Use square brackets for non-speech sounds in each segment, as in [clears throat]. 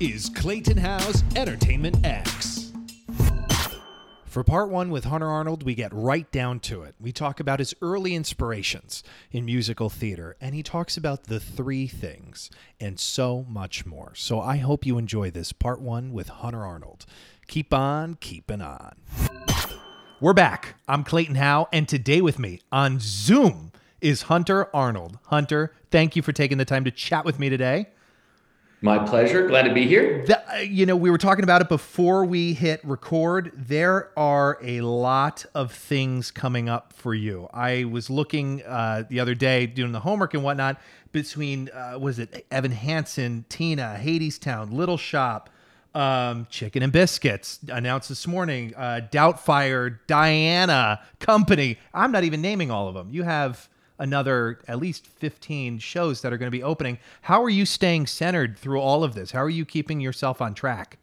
is Clayton Howe's Entertainment X. For part one with Hunter Arnold, we get right down to it. We talk about his early inspirations in musical theater, and he talks about the three things and so much more. So I hope you enjoy this part one with Hunter Arnold. Keep on keeping on. We're back. I'm Clayton Howe, and today with me on Zoom is Hunter Arnold. Hunter, thank you for taking the time to chat with me today. My pleasure. Glad to be here. The, uh, you know, we were talking about it before we hit record. There are a lot of things coming up for you. I was looking uh, the other day doing the homework and whatnot between, uh, was it Evan Hansen, Tina, Hadestown, Little Shop, um, Chicken and Biscuits announced this morning, uh, Doubtfire, Diana Company. I'm not even naming all of them. You have another at least 15 shows that are going to be opening. How are you staying centered through all of this? How are you keeping yourself on track?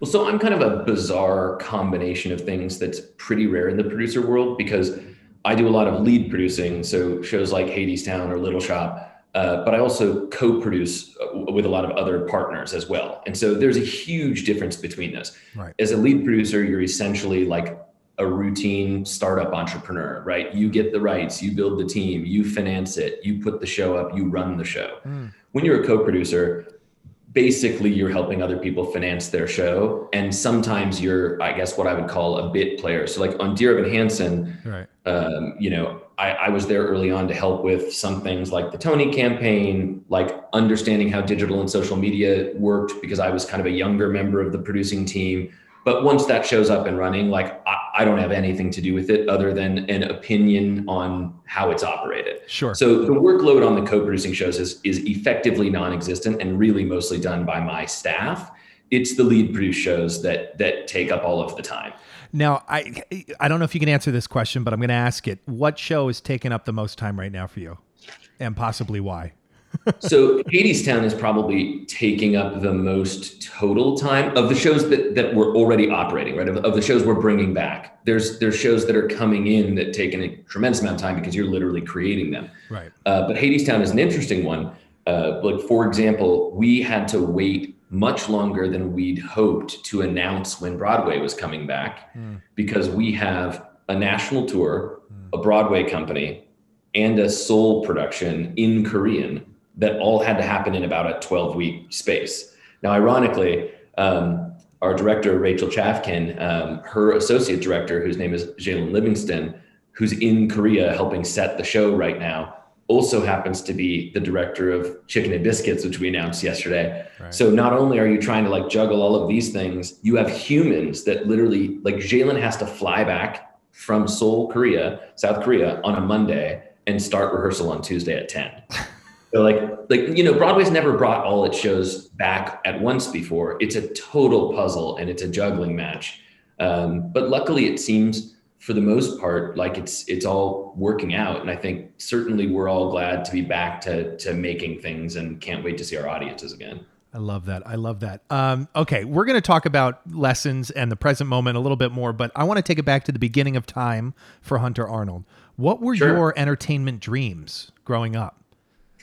Well, so I'm kind of a bizarre combination of things that's pretty rare in the producer world because I do a lot of lead producing, so shows like Hadestown or Little Shop. Uh, but I also co-produce uh, with a lot of other partners as well, and so there's a huge difference between those. Right. As a lead producer, you're essentially like a routine startup entrepreneur, right? You get the rights, you build the team, you finance it, you put the show up, you run the show. Mm. When you're a co-producer, basically you're helping other people finance their show and sometimes you're i guess what i would call a bit player so like on dear evan hansen right. um, you know I, I, was there early on to help with some things like the tony campaign like understanding how digital and social media worked because i was kind of a younger member of the producing team but once that shows up and running, like I, I, don't have anything to do with it other than an opinion on how it's operated. Sure. So the workload on the co-producing shows is is effectively non-existent and really mostly done by my staff. It's the lead produced shows that that take up all of the time. Now, I I don't know if you can answer this question, but I'm going to ask it. What show is taking up the most time right now for you, and possibly why? So Hadestown is probably taking up the most total time of the shows that, that we're already operating, right? Of, of, the shows we're bringing back. There's there's shows that are coming in that take a tremendous amount of time because you're literally creating them. Right. Uh, but Hadestown is an interesting one. Uh, like for example, we had to wait much longer than we'd hoped to announce when Broadway was coming back mm. because we have a national tour, mm. a Broadway company, and a Seoul production in Korean that all had to happen in about a 12 week space. Now, ironically, um, our director, Rachel Chavkin, um, her associate director, whose name is Zhailon Levingston, who's in Korea helping set the show right now, also happens to be the director of Chicken and Biscuits, which we announced yesterday. Right. So not only are you trying to like juggle all of these things, you have humans that literally like Jalen has to fly back from Seoul, Korea, South Korea on a Monday and start rehearsal on Tuesday at 10. [laughs] So like like you know Broadway's never brought all its shows back at once before. It's a total puzzle and it's a juggling match. Um, but luckily, it seems for the most part like it's it's all working out. And I think certainly we're all glad to be back to to making things and can't wait to see our audiences again. I love that. I love that. Um, okay, we're going to talk about lessons and the present moment a little bit more, but I want to take it back to the beginning of time for Hunter Arnold. What were sure. your entertainment dreams growing up?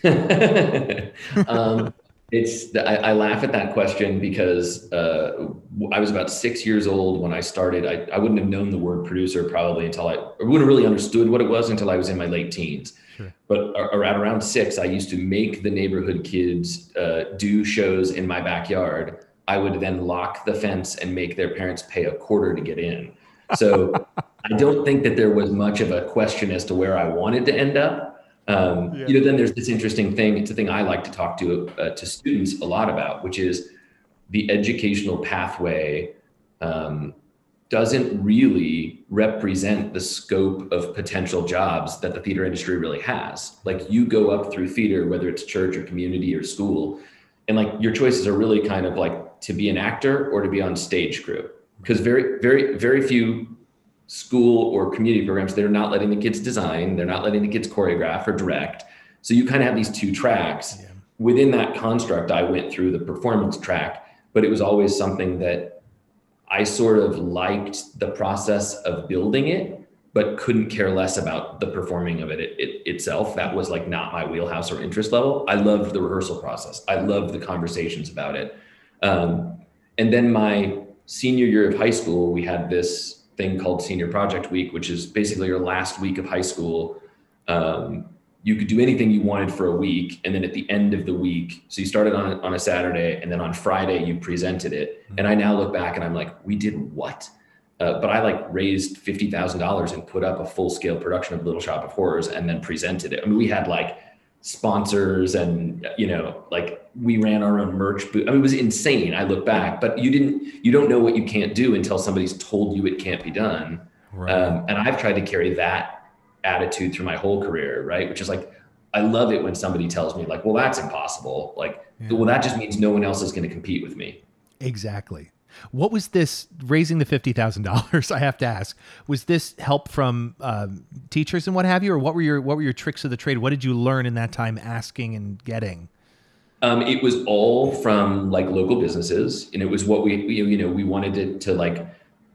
[laughs] um, it's I, I, laugh at that question because uh, I was about six years old when I started. I, I wouldn't have known the word producer probably until I, I wouldn't have really understood what it was until I was in my late teens. Sure. But at around six, I used to make the neighborhood kids uh, do shows in my backyard. I would then lock the fence and make their parents pay a quarter to get in. So [laughs] I don't think that there was much of a question as to where I wanted to end up um, yeah. You know, then there's this interesting thing. It's a thing I like to talk to uh, to students a lot about, which is the educational pathway um, doesn't really represent the scope of potential jobs that the theater industry really has. Like you go up through theater, whether it's church or community or school, and like your choices are really kind of like to be an actor or to be on stage crew. Because very, very, very few school or community programs, they're not letting the kids design, they're not letting the kids choreograph or direct. So you kind of have these two tracks. Yeah. Within that construct, I went through the performance track, but it was always something that I sort of liked the process of building it, but couldn't care less about the performing of it, it, it itself. That was like not my wheelhouse or interest level. I loved the rehearsal process. I loved the conversations about it. Um, and then my senior year of high school, we had this thing called Senior Project Week, which is basically your last week of high school. Um, you could do anything you wanted for a week, and then at the end of the week, so you started on on a Saturday, and then on Friday you presented it. And I now look back and I'm like, we did what? Uh, but I like raised fifty thousand dollars and put up a full scale production of Little Shop of Horrors, and then presented it. I mean, we had like sponsors and you know like we ran our own merch booth. I mean, it was insane. I look back, but you didn't, you don't know what you can't do until somebody's told you it can't be done. Right. Um, and I've tried to carry that attitude through my whole career, right? Which is like, I love it when somebody tells me like, well, that's impossible. Like, yeah. well, that just means no one else is going to compete with me. Exactly. What was this raising the fifty thousand dollars? [laughs] I have to ask. Was this help from um, teachers and what have you, or what were your what were your tricks of the trade? What did you learn in that time asking and getting? Um, it was all from like local businesses, and it was what we, you know, we wanted to, to like,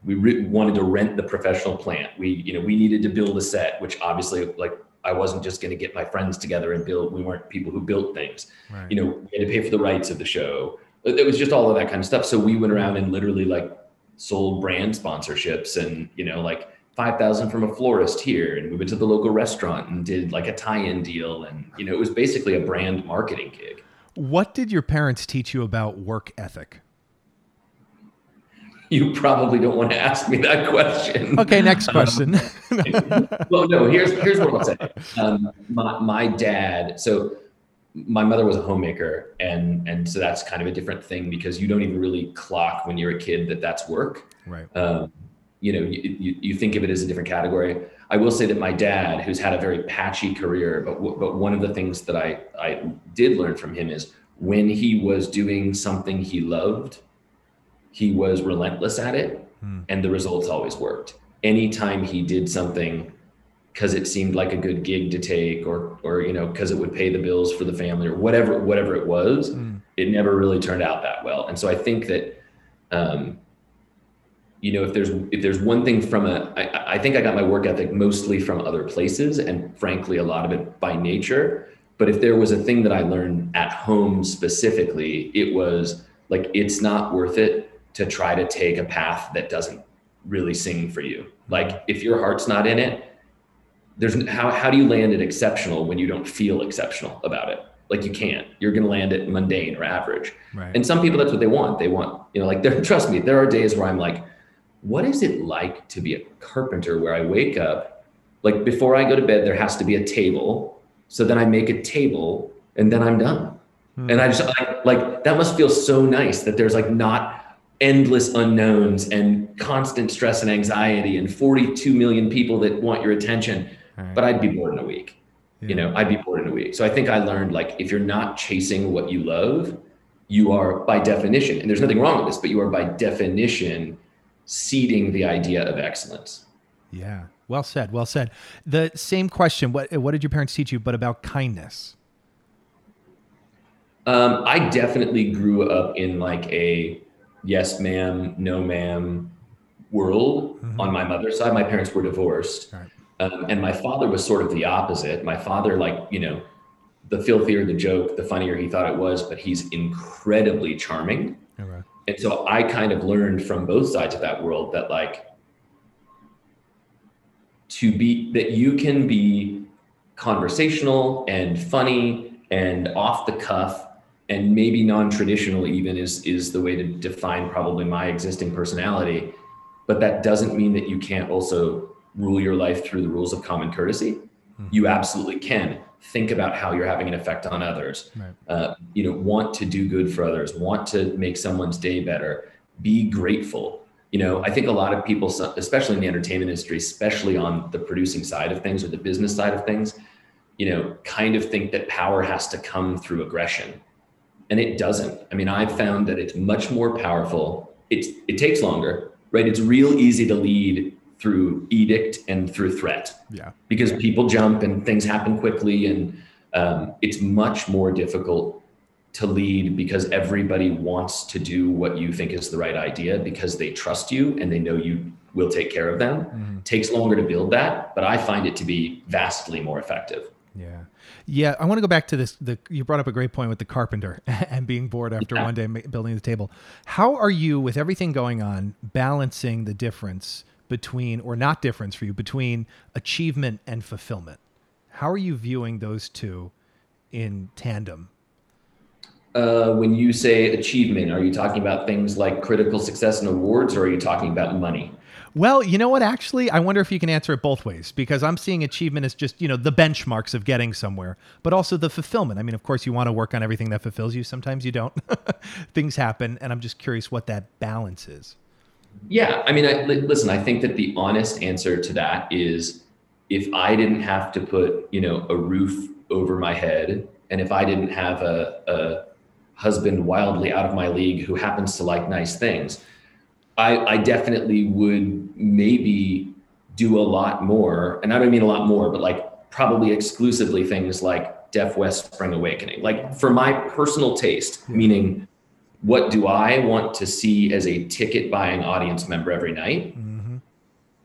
we re- wanted to rent the professional plant. We, you know, we needed to build a set, which obviously, like, I wasn't just going to get my friends together and build. We weren't people who built things. Right. You know, we had to pay for the rights of the show. It was just all of that kind of stuff. So we went around and literally like sold brand sponsorships, and you know, like five thousand from a florist here, and we went to the local restaurant and did like a tie-in deal, and you know, it was basically a brand marketing gig. What did your parents teach you about work ethic? You probably don't want to ask me that question. Okay, next question. Um, [laughs] well, no. Here's here's what I'll say. Um, my my dad. So my mother was a homemaker, and and so that's kind of a different thing because you don't even really clock when you're a kid that that's work. Right. Um, you know, you, you, you think of it as a different category. I will say that my dad, who's had a very patchy career, but but one of the things that I I did learn from him is when he was doing something he loved, he was relentless at it, hmm. and the results always worked. Anytime he did something because it seemed like a good gig to take, or or you know because it would pay the bills for the family, or whatever whatever it was, hmm. it never really turned out that well. And so I think that. Um, you know if there's if there's one thing from a I, I think i got my work ethic mostly from other places and frankly a lot of it by nature but if there was a thing that i learned at home specifically it was like it's not worth it to try to take a path that doesn't really sing for you like if your heart's not in it there's how, how do you land it exceptional when you don't feel exceptional about it like you can't you're going to land it mundane or average right. and some people that's what they want they want you know like [laughs] there trust me there are days where i'm like what is it like to be a carpenter where I wake up, like before I go to bed, there has to be a table. So then I make a table and then I'm done. Hmm. And I just like, like that must feel so nice that there's like not endless unknowns and constant stress and anxiety and 42 million people that want your attention. Right. But I'd be bored in a week. Yeah. You know, I'd be bored in a week. So I think I learned like if you're not chasing what you love, you are by definition, and there's nothing wrong with this, but you are by definition seeding the idea of excellence. Yeah. Well said. Well said. The same question. What what did your parents teach you, but about kindness? Um, I definitely grew up in like a yes ma'am, no ma'am world mm-hmm. on my mother's side. My parents were divorced. Right. Um, and my father was sort of the opposite. My father, like, you know, the filthier the joke, the funnier he thought it was, but he's incredibly charming. And so I kind of learned from both sides of that world that like to be that you can be conversational and funny and off the cuff and maybe non-traditional even is is the way to define probably my existing personality but that doesn't mean that you can't also rule your life through the rules of common courtesy mm-hmm. you absolutely can think about how you're having an effect on others. Right. uh, you know want to do good for others want to make someone's day better be grateful. You know i think a lot of people especially in the entertainment industry especially on the producing side of things or the business side of things you know kind of think that power has to come through aggression. And it doesn't. I mean i've found that it's much more powerful. It's it takes longer right? It's real easy to lead through edict and through threat. Yeah. Because people jump and things happen quickly, and um, it's much more difficult to lead because everybody wants to do what you think is the right idea because they trust you and they know you will take care of them. Mm-hmm. Takes longer to build that, but I find it to be vastly more effective. Yeah. Yeah. I want to go back to this. The you brought up a great point with the carpenter [laughs] and being bored after Yeah. one day building the table. How are you with everything going on balancing the difference between or not difference for you between achievement and fulfillment? How are you viewing those two in tandem? Uh, when you say achievement, are you talking about things like critical success and awards, or are you talking about money? Well, you know what? Actually, I wonder if you can answer it both ways because I'm seeing achievement as just, you know, the benchmarks of getting somewhere, but also the fulfillment. I mean, of course, you want to work on everything that fulfills you. Sometimes you don't. [laughs] Things happen. And I'm just curious what that balance is. Yeah, I mean, I, li- listen. I think that the honest answer to that is, if I didn't have to put, you know, a roof over my head, and if I didn't have a, a husband wildly out of my league who happens to like nice things, I, I definitely would maybe do a lot more. And I don't mean a lot more, but like probably exclusively things like Deaf West Spring Awakening. Like for my personal taste, meaning what do I want to see as a ticket buying audience member every night? Mm-hmm.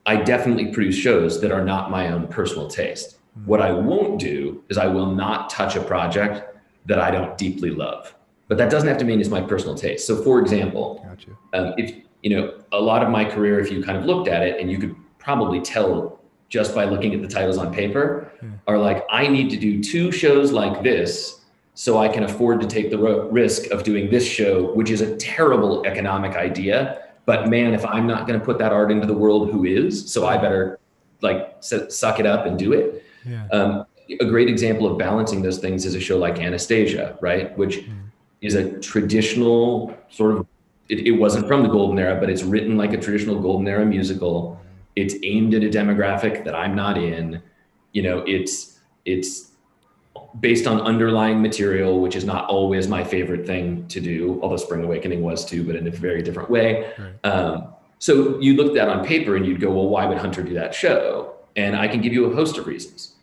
I definitely produce shows that are not my own personal taste. What I won't do is I will not touch a project that I don't deeply love. But that doesn't have to mean it's my personal taste. So, for example, Gotcha. um, if you know a lot of my career, if you kind of looked at it, and you could probably tell just by looking at the titles on paper, are like I need to do two shows like this so I can afford to take the ro- risk of doing this show, which is a terrible economic idea. But man, if I'm not going to put that art into the world, who is? So I better like suck it up and do it. Yeah. Um, a great example of balancing those things is a show like Anastasia, right? Which is a traditional sort of, it, it wasn't from the golden era, but it's written like a traditional golden era musical. It's aimed at a demographic that I'm not in. You know, it's, it's based on underlying material, which is not always my favorite thing to do, although Spring Awakening was too, but in a very different way. Right. Um, so you look at that on paper and you'd go, well, why would Hunter do that show? And I can give you a host of reasons.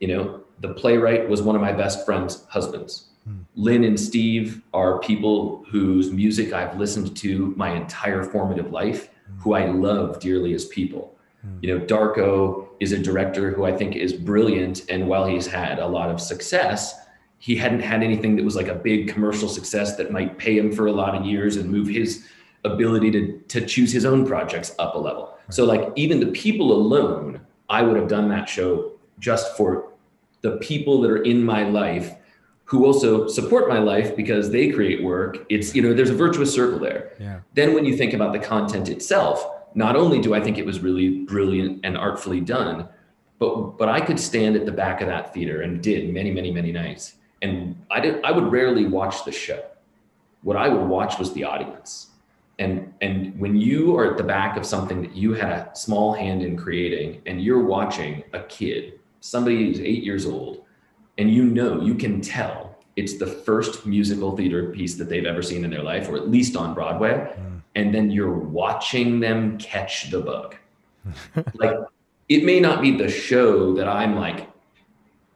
You know, the playwright was one of my best friend's husbands. Lynn and Steve are people whose music I've listened to my entire formative life, who I love dearly as people. You know, Darko is a director who I think is brilliant. And while he's had a lot of success, he hadn't had anything that was like a big commercial success that might pay him for a lot of years and move his ability to, to choose his own projects up a level. So, like, even the people alone, I would have done that show just for the people that are in my life who also support my life because they create work. It's, you know, there's a virtuous circle there. Yeah. Then when you think about the content itself, not only do I think it was really brilliant and artfully done, but but I could stand at the back of that theater and did many, many, many nights. And I did I would rarely watch the show. What I would watch was the audience. And and when you are at the back of something that you had a small hand in creating and you're watching a kid, somebody who's eight years old, and you know, you can tell it's the first musical theater piece that they've ever seen in their life, or at least on Broadway. Hmm. And then you're watching them catch the bug. [laughs] like, it may not be the show that I'm like,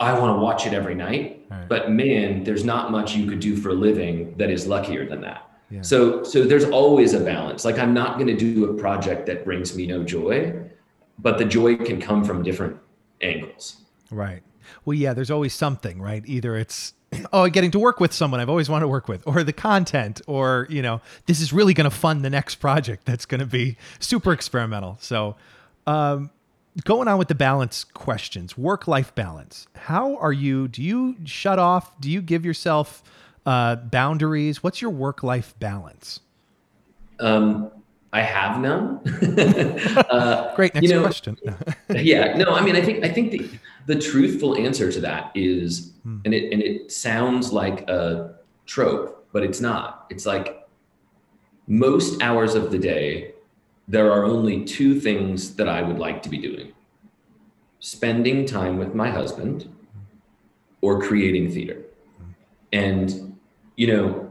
I want to watch it every night, Right. but man, there's not much you could do for a living that is luckier than that. Yeah. So, so there's always a balance. Like, I'm not going to do a project that brings me no joy, but the joy can come from different angles. Right. Well, yeah, there's always something, right? Either it's, [clears throat] oh, getting to work with someone I've always wanted to work with, or the content, or, you know, this is really going to fund the next project that's going to be super experimental. So, um, going on with the balance questions, work life balance. How are you? Do you shut off? Do you give yourself uh, boundaries? What's your work life balance? Um, I have none. [laughs] [laughs] uh, Great. Next you know, question. [laughs] yeah, no, I mean, I think I think the the truthful answer to that is, hmm. and it and it sounds like a trope, but it's not. It's like most hours of the day, there are only two things that I would like to be doing: spending time with my husband, hmm. or creating theater. Hmm. And you know,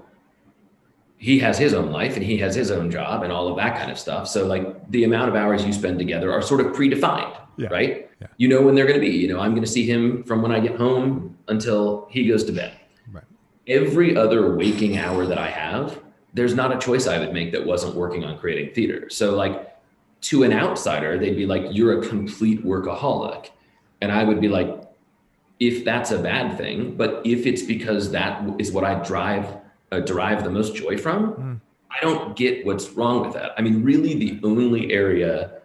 he has his own life and he has his own job and all of that kind of stuff. So like the amount of hours you spend together are sort of predefined, Yeah. right? Yeah. You know when they're going to be. You know, I'm going to see him from when I get home until he goes to bed. right. Every other waking hour that I have, there's not a choice I would make that wasn't working on creating theater. So like to an outsider, they'd be like, "You're a complete workaholic," and I would be like, if that's a bad thing, but if it's because that is what I drive uh, derive the most joy from, mm. I don't get what's wrong with that. I mean, really, the only area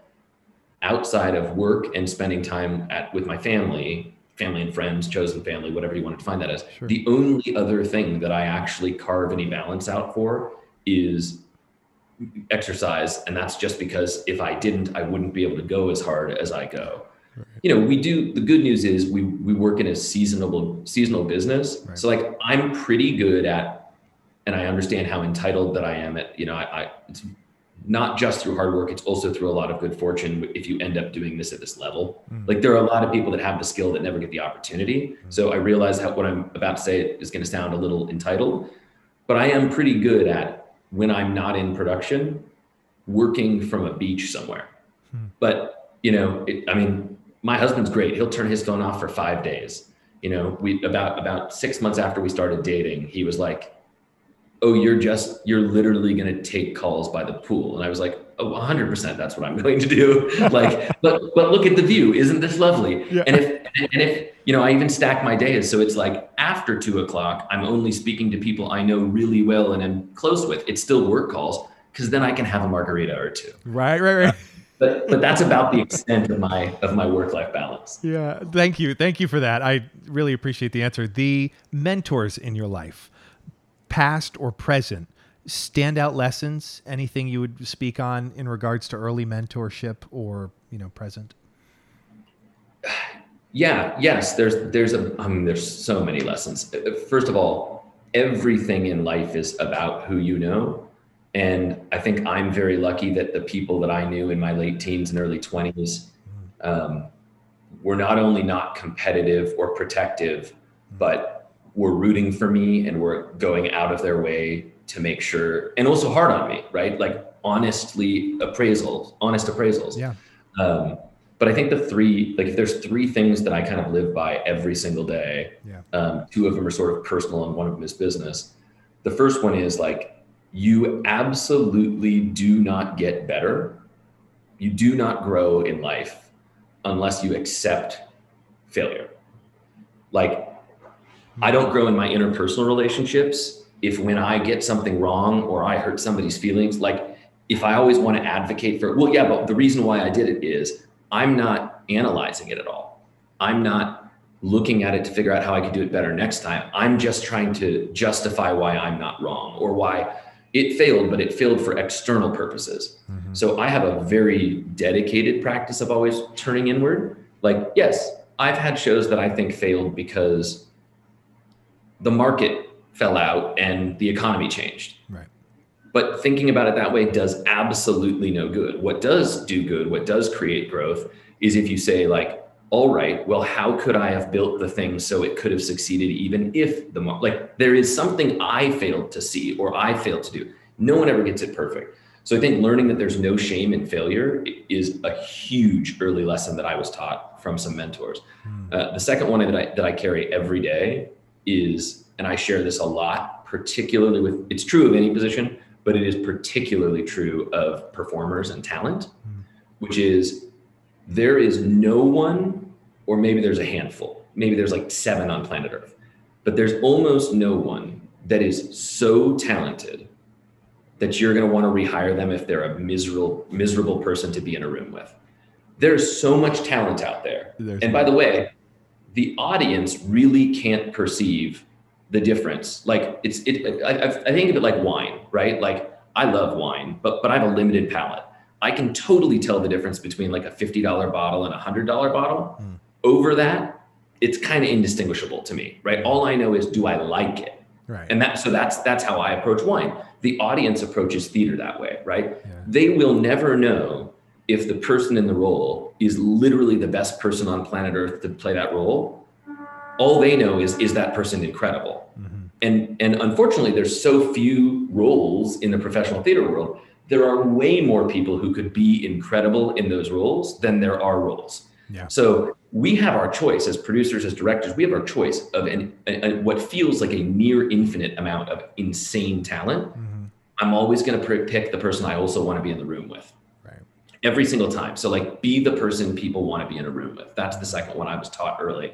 outside of work and spending time at with my family, family and friends, chosen family, whatever you want to define that as, sure. the only other thing that I actually carve any balance out for is exercise, and that's just because if I didn't, I wouldn't be able to go as hard as I go. Right. You know, we do. The good news is we we work in a seasonable seasonal business, right. so like I'm pretty good at and I understand how entitled that I am at, you know, I, I, it's not just through hard work, it's also through a lot of good fortune if you end up doing this at this level. Mm. Like there are a lot of people that have the skill that never get the opportunity. Mm. So I realize how what I'm about to say is going to sound a little entitled, but I am pretty good at when I'm not in production, working from a beach somewhere. Mm. But, you know, it, I mean, my husband's great. He'll turn his phone off for five days. You know, we about about six months after we started dating, he was like, oh, you're just, you're literally going to take calls by the pool. And I was like, oh, 100% that's what I'm [laughs] going to do. [laughs] like, but, but look at the view. Isn't this lovely? Yeah. And if, and if, you know, I even stack my days. So it's like after two o'clock, I'm only speaking to people I know really well and am close with. It's still work calls because then I can have a margarita or two. Right, right, right. [laughs] but but that's about the extent of my of my work life balance. Yeah, thank you, thank you for that. I really appreciate the answer. The mentors in your life past or present, standout lessons, anything you would speak on in regards to early mentorship or, you know, present? Yeah, yes, there's there's a I mean there's so many lessons. First of all, everything in life is about who you know. And I think I'm very lucky that the people that I knew in my late teens and early 20s um, were not only not competitive or protective, but were rooting for me and were going out of their way to make sure and also hard on me right? Like honestly appraisals honest appraisals. Yeah. Um, but i think the three like if there's three things that i kind of live by every single day yeah. um, two of them are sort of personal and one of them is business. The first one is like you absolutely do not get better. You do not grow in life unless you accept failure. Like I don't grow in my interpersonal relationships if when I get something wrong or I hurt somebody's feelings, like if I always want to advocate for, well, yeah, but the reason why I did it is I'm not analyzing it at all. I'm not looking at it to figure out how I could do it better next time. I'm just trying to justify why I'm not wrong or why it failed, but it failed for external purposes. Mm-hmm. So I have a very dedicated practice of always turning inward. Like, yes, I've had shows that I think failed because the market fell out and the economy changed. Right. But thinking about it that way does absolutely no good. What does do good, what does create growth is if you say like, all right, well, how could I have built the thing so it could have succeeded even if the like there is something I failed to see or I failed to do. No one ever gets it perfect. So I think learning that there's no shame in failure is a huge early lesson that I was taught from some mentors. Hmm. Uh, the second one that I that I carry every day is, and I share this a lot, particularly with, it's true of any position, but it is particularly true of performers and talent, mm. which is there is no one, or maybe there's a handful, maybe there's like seven on planet Earth, but there's almost no one that is so talented that you're going to want to rehire them if they're a miserable miserable person to be in a room with. There's so much talent out there. There's and by the way, the audience really can't perceive the difference. Like it's it. I, I think of it like wine, right? Like I love wine, but but I have a limited palate. I can totally tell the difference between like a fifty dollar bottle and a hundred dollar bottle. Mm. Over that, it's kind of indistinguishable to me, right? All I know is do I like it, right? And that so that's that's how I approach wine. The audience approaches theater that way, right? Yeah. They will never know if the person in the role is literally the best person on planet Earth to play that role, all they know is is that person incredible. Mm-hmm. And and unfortunately, there's so few roles in the professional theater world. There are way more people who could be incredible in those roles than there are roles. Yeah. So we have our choice as producers, as directors. We have our choice of an, a, a, what feels like a near infinite amount of insane talent. Mm-hmm. I'm always going to pick the person I also want to be in the room with every single time. So like be the person people want to be in a room with. That's the second one I was taught early.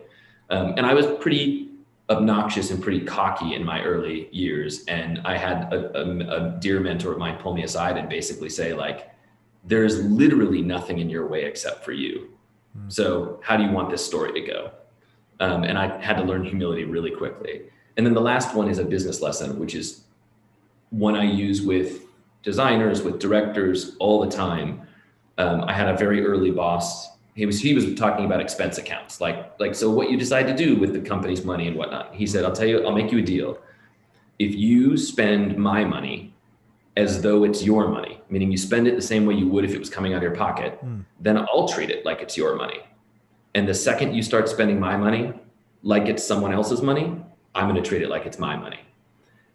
Um, and I was pretty obnoxious and pretty cocky in my early years. And I had a, a, a dear mentor of mine pull me aside and basically say, like, there's literally nothing in your way except for you. Mm. So how do you want this story to go? Um, and I had to learn humility really quickly. And then the last one is a business lesson, which is one I use with designers, with directors all the time. Um, I had a very early boss. He was he was talking about expense accounts, like like so what you decide to do with the company's money and whatnot. He said, "I'll tell you, I'll make you a deal. If you spend my money as though it's your money, meaning you spend it the same way you would if it was coming out of your pocket, mm. then I'll treat it like it's your money. And the second you start spending my money like it's someone else's money, I'm going to treat it like it's my money."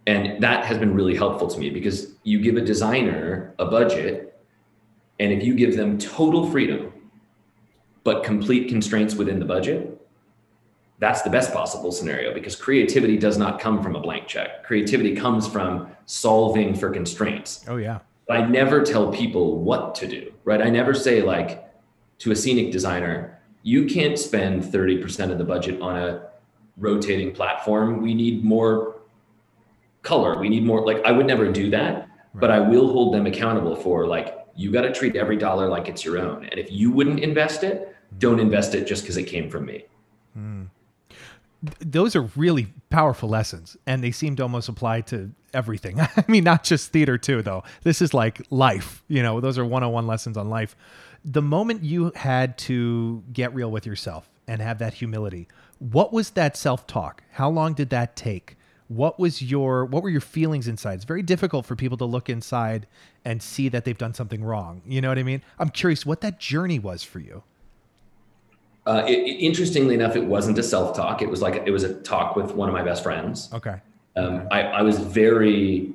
And that has been really helpful to me because you give a designer a budget, and if you give them total freedom, but complete constraints within the budget, that's the best possible scenario because creativity does not come from a blank check. Creativity comes from solving for constraints. Oh, yeah. But I never tell people what to do, right? I never say, like, to a scenic designer, you can't spend 30% of the budget on a rotating platform. We need more color. We need more. Like I would never do that, right. but I will hold them accountable for like you got to treat every dollar like it's your own. And if you wouldn't invest it, don't invest it just because it came from me. Mm. Those are really powerful lessons, and they seem to almost apply to everything. [laughs] I mean, not just theater too, though. This is like life. You know, those are one-on-one lessons on life. The moment you had to get real with yourself and have that humility, what was that self-talk? How long did that take? What was your what were your feelings inside? It's very difficult for people to look inside and see that they've done something wrong. You know what i mean? I'm curious what that journey was for you. Uh, it, interestingly enough it wasn't a self-talk. It was like it was a talk with one of my best friends. Okay. Um, I, I was very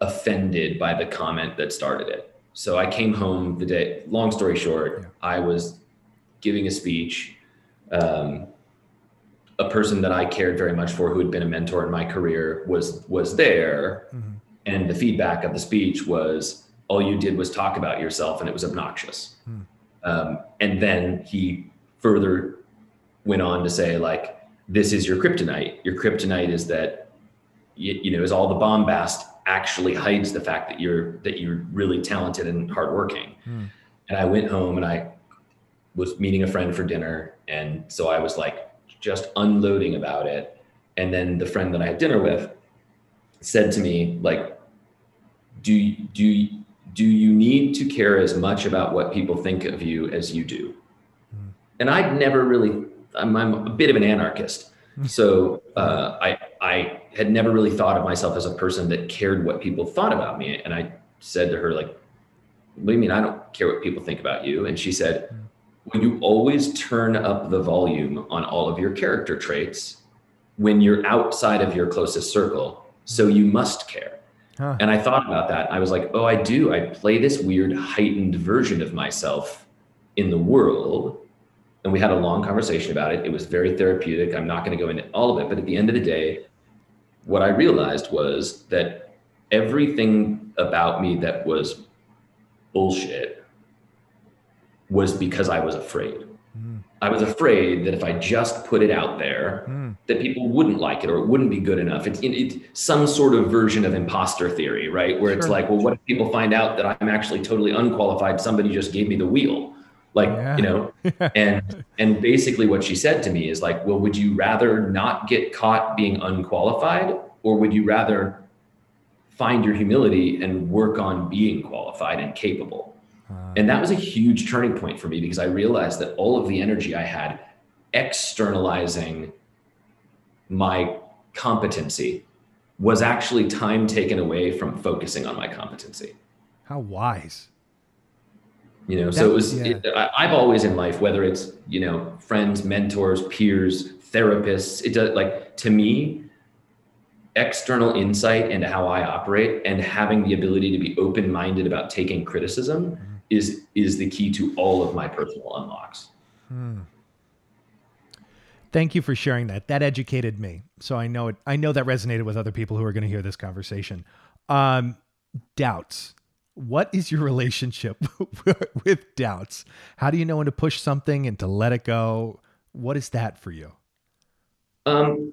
offended by the comment that started it. So i came home the day long story short yeah. i was giving a speech um, a person that I cared very much for, who had been a mentor in my career, was was there, mm-hmm. and the feedback of the speech was, all you did was talk about yourself, and it was obnoxious. Mm. Um, and then he further went on to say, like, this is your kryptonite. Your kryptonite is that, you, you know, is all the bombast actually hides the fact that you're that you're really talented and hardworking. Mm. And I went home and I was meeting a friend for dinner, and so I was like just unloading about it. And then the friend that I had dinner with said to me, like, do, do, do you need to care as much about what people think of you as you do? Mm. And I'd never really, I'm, I'm, a bit of an anarchist. Hmm. So uh, I, I had never really thought of myself as a person that cared what people thought about me. And I said to her, like, what do you mean I don't care what people think about you? And she said, mm when you always turn up the volume on all of your character traits when you're outside of your closest circle. So you must care. Huh. And I thought about that. I was like, oh, I do. I play this weird heightened version of myself in the world. And we had a long conversation about it. It was very therapeutic. I'm not going to go into all of it. But at the end of the day, what I realized was that everything about me that was bullshit was because I was afraid. Mm. I was afraid that if I just put it out there, mm. that people wouldn't like it or it wouldn't be good enough. It's, it's some sort of version of imposter theory, right? Where sure. it's like, well, what if people find out that I'm actually totally unqualified? Somebody just gave me the wheel, like yeah. you know. [laughs] and and basically, what she said to me is like, well, would you rather not get caught being unqualified, or would you rather find your humility and work on being qualified and capable? And that was a huge turning point for me because I realized that all of the energy I had externalizing my competency was actually time taken away from focusing on my competency. How wise. You know, that, so it was, yeah. it, I, I've always in life, whether it's, you know, friends, mentors, peers, therapists, it does like to me, external insight into how I operate and having the ability to be open minded about taking criticism is is the key to all of my personal unlocks. Hmm. Thank you for sharing that. That educated me. So I know it. I know that resonated with other people who are going to hear this conversation. Um, doubts. What is your relationship [laughs] with doubts? How do you know when to push something and to let it go? What is that for you? Um,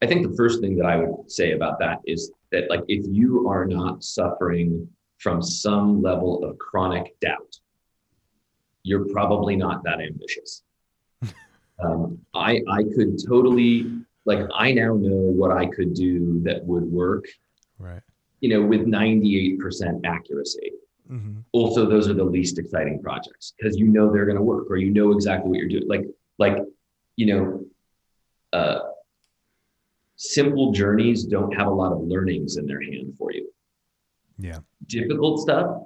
I think the first thing that I would say about that is that, like, if you are not suffering from some level of chronic doubt, you're probably not that ambitious. [laughs] um, I I could totally like I now know what I could do that would work. Right. You know, with 98% accuracy. Mm-hmm. Also, those are the least exciting projects because you know they're going to work or you know exactly what you're doing. Like, like, you know, uh, simple journeys don't have a lot of learnings in their hand for you. Yeah. Difficult stuff,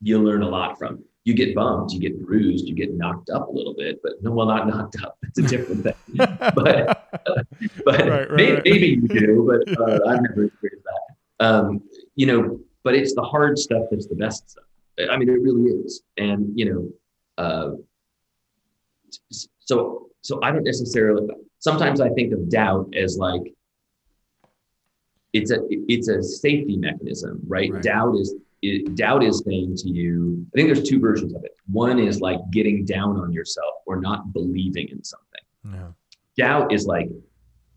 you learn a lot from. You get bumped, you get bruised, you get knocked up a little bit, but no, well, not knocked up. It's a different thing. [laughs] but but Right, right, maybe, right. maybe you do, but uh, I've never experienced that. Um, you know, but it's the hard stuff that's the best stuff. I mean, it really is. And you know, uh, so so I don't necessarily. Sometimes I think of doubt as like it's a it's a safety mechanism, right? Right. Doubt is it, doubt is saying to you. I think there's two versions of it. One is like getting down on yourself or not believing in something. Yeah. Doubt is like,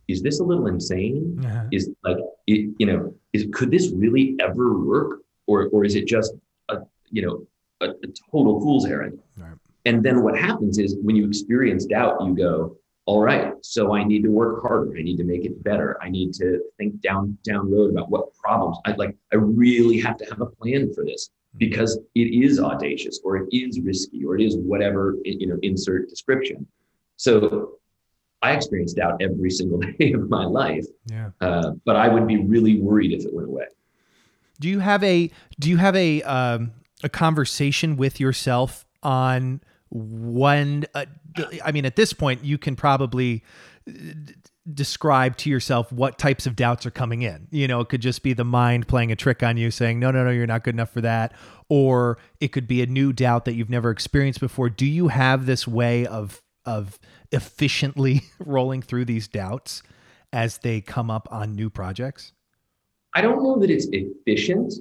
is this a little insane? Yeah. is like it, you know is could this really ever work or or is it just a you know a, a total fool's errand Right. and then what happens is when you experience doubt you go all right so i need to work harder i need to make it better i need to think down down road about what problems i like i really have to have a plan for this because it is audacious or it is risky or it is whatever you know insert description so i experience doubt every single [laughs] day of my life Yeah. uh, but I would be really worried if it went away. Do you have a do you have a um, a conversation with yourself on when uh, I mean at this point you can probably uh, describe to yourself what types of doubts are coming in. You know, it could just be the mind playing a trick on you saying, "No, no, no, you're not good enough for that." Or it could be a new doubt that you've never experienced before. Do you have this way of of efficiently [laughs] rolling through these doubts as they come up on new projects? I don't know that it's efficient.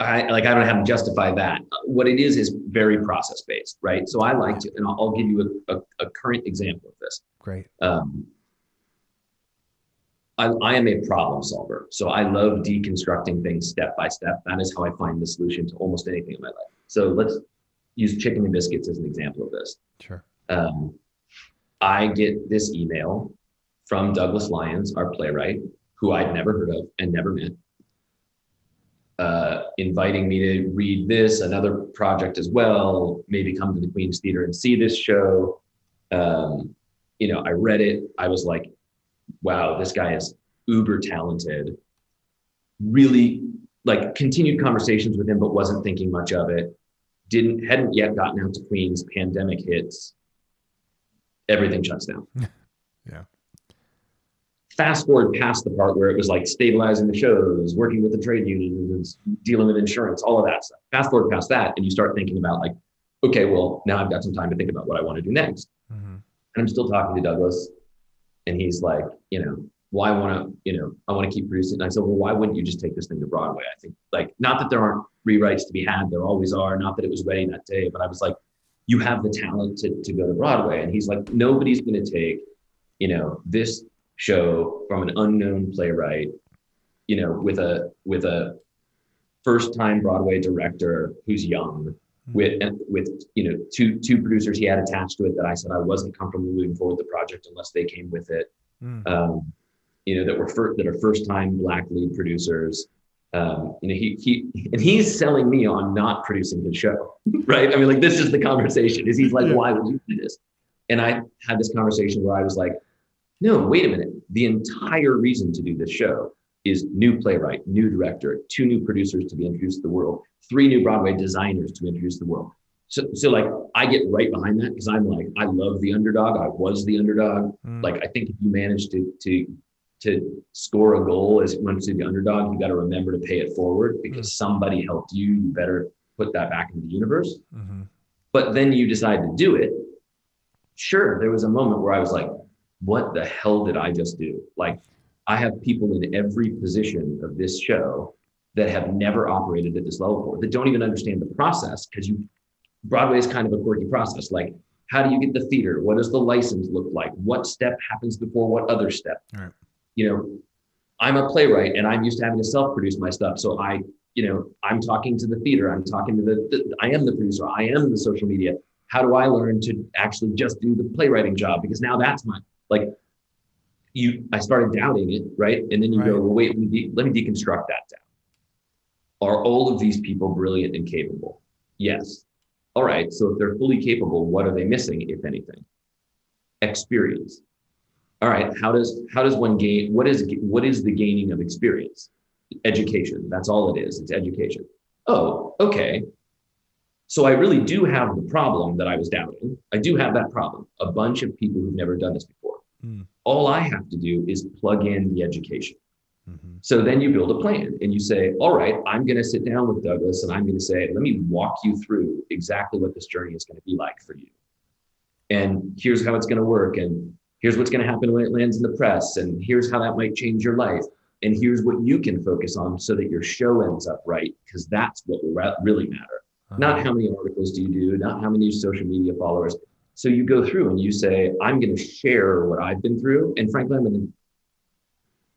I like I don't have to justify that. What it is is very process based, right? So I like to, and I'll, I'll give you a, a, a current example of this. Great. Um, I, I am a problem solver, so I love deconstructing things step by step. That is how I find the solution to almost anything in my life. So let's use chicken and biscuits as an example of this. Sure. um, I get this email from Douglas Lyons, our playwright, who I'd never heard of and never met, uh, inviting me to read this, another project as well, maybe come to the Queen's Theater and see this show. Um, you know, I read it. I was like, wow, this guy is uber talented. Really like continued conversations with him, but wasn't thinking much of it. Didn't hadn't yet gotten out to Queens. Pandemic hits. Everything shuts down. [laughs] Fast forward past the part where it was like stabilizing the shows, working with the trade unions, dealing with insurance, all of that stuff. Fast forward past that, and you start thinking about like, okay, well, now I've got some time to think about what I want to do next. Mhm. And I'm still talking to Douglas, and he's like, you know, well, I want to, you know, I want to keep producing. And I said, well, why wouldn't you just take this thing to Broadway? I think, like, not that there aren't rewrites to be had, there always are. Not that it was ready that day, but I was like, you have the talent to, to go to Broadway. And he's like, nobody's going to take, you know, this show from an unknown playwright, you know, with a with a first time Broadway director who's young with with you know two two producers he had attached to it that I said I wasn't comfortable moving forward with the project unless they came with it. Mm. Um, you know that were fir- that are first time black lead producers. Um, you know he he and he's selling me on not producing his show, [laughs] right? I mean like this is the conversation. Is he's like Yeah. why would you do this? And I had this conversation where I was like, no, wait a minute. The entire reason to do this show is new playwright, new director, two new producers to be introduced to the world, three new Broadway designers to introduce the world. So, so like I get right behind that because I'm like, I love the underdog. I was the underdog. Mm. Like I think if you manage to to to score a goal as once you're the underdog, you got to remember to pay it forward because somebody helped you. You better put that back into the universe. Mhm. But then you decide to do it. Sure, there was a moment where I was like, what the hell did I just do? Like, I have people in every position of this show that have never operated at this level before, that don't even understand the process because you Broadway is kind of a quirky process. Like How do you get the theater? What does the license look like? What step happens before what other step? Right. You know, I'm a playwright and I'm used to having to self-produce my stuff. So I, you know, I'm talking to the theater. I'm talking to the, the I am the producer. I am the social media. How do I learn to actually just do the playwriting job? Because now that's my like you I started doubting it, right? And then you Right. go, well, wait, let me, de- let me deconstruct that down. Are all of these people brilliant and capable? Yes. All right. So if they're fully capable, what are they missing, if anything? Experience. All right. How does how does one gain? What is what is the gaining of experience? Education. That's all it is. It's education. Oh, okay. So I really do have the problem that I was doubting. I do have that problem. A bunch of people who've never done this before. Hmm. All I have to do is plug in the education. Mhm. So then you build a plan and you say, all right, I'm going to sit down with Douglas and I'm going to say, let me walk you through exactly what this journey is going to be like for you. And here's how it's going to work. And here's what's going to happen when it lands in the press. And here's how that might change your life. And here's what you can focus on so that your show ends up right, because that's what will re- really matter. Not how many articles do you do, not how many social media followers. So you go through and you say, I'm going to share what I've been through. And frankly, I'm going to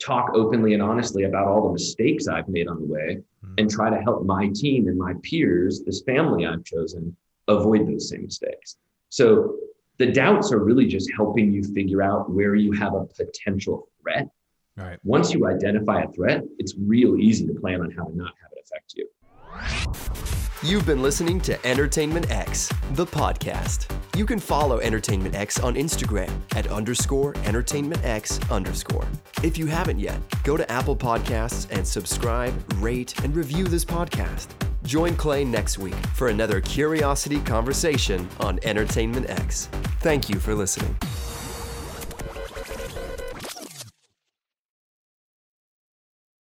talk openly and honestly about all the mistakes I've made on the way Mhm. and try to help my team and my peers, this family I've chosen, avoid those same mistakes. So the doubts are really just helping you figure out where you have a potential threat. Right. Once you identify a threat, it's real easy to plan on how to not have it affect you. You've been listening to Entertainment X, the podcast. You can follow Entertainment X on Instagram at underscore Entertainment X underscore. If you haven't yet, go to Apple Podcasts and subscribe, rate, and review this podcast. Join Clay next week for another curiosity conversation on Entertainment X. Thank you for listening.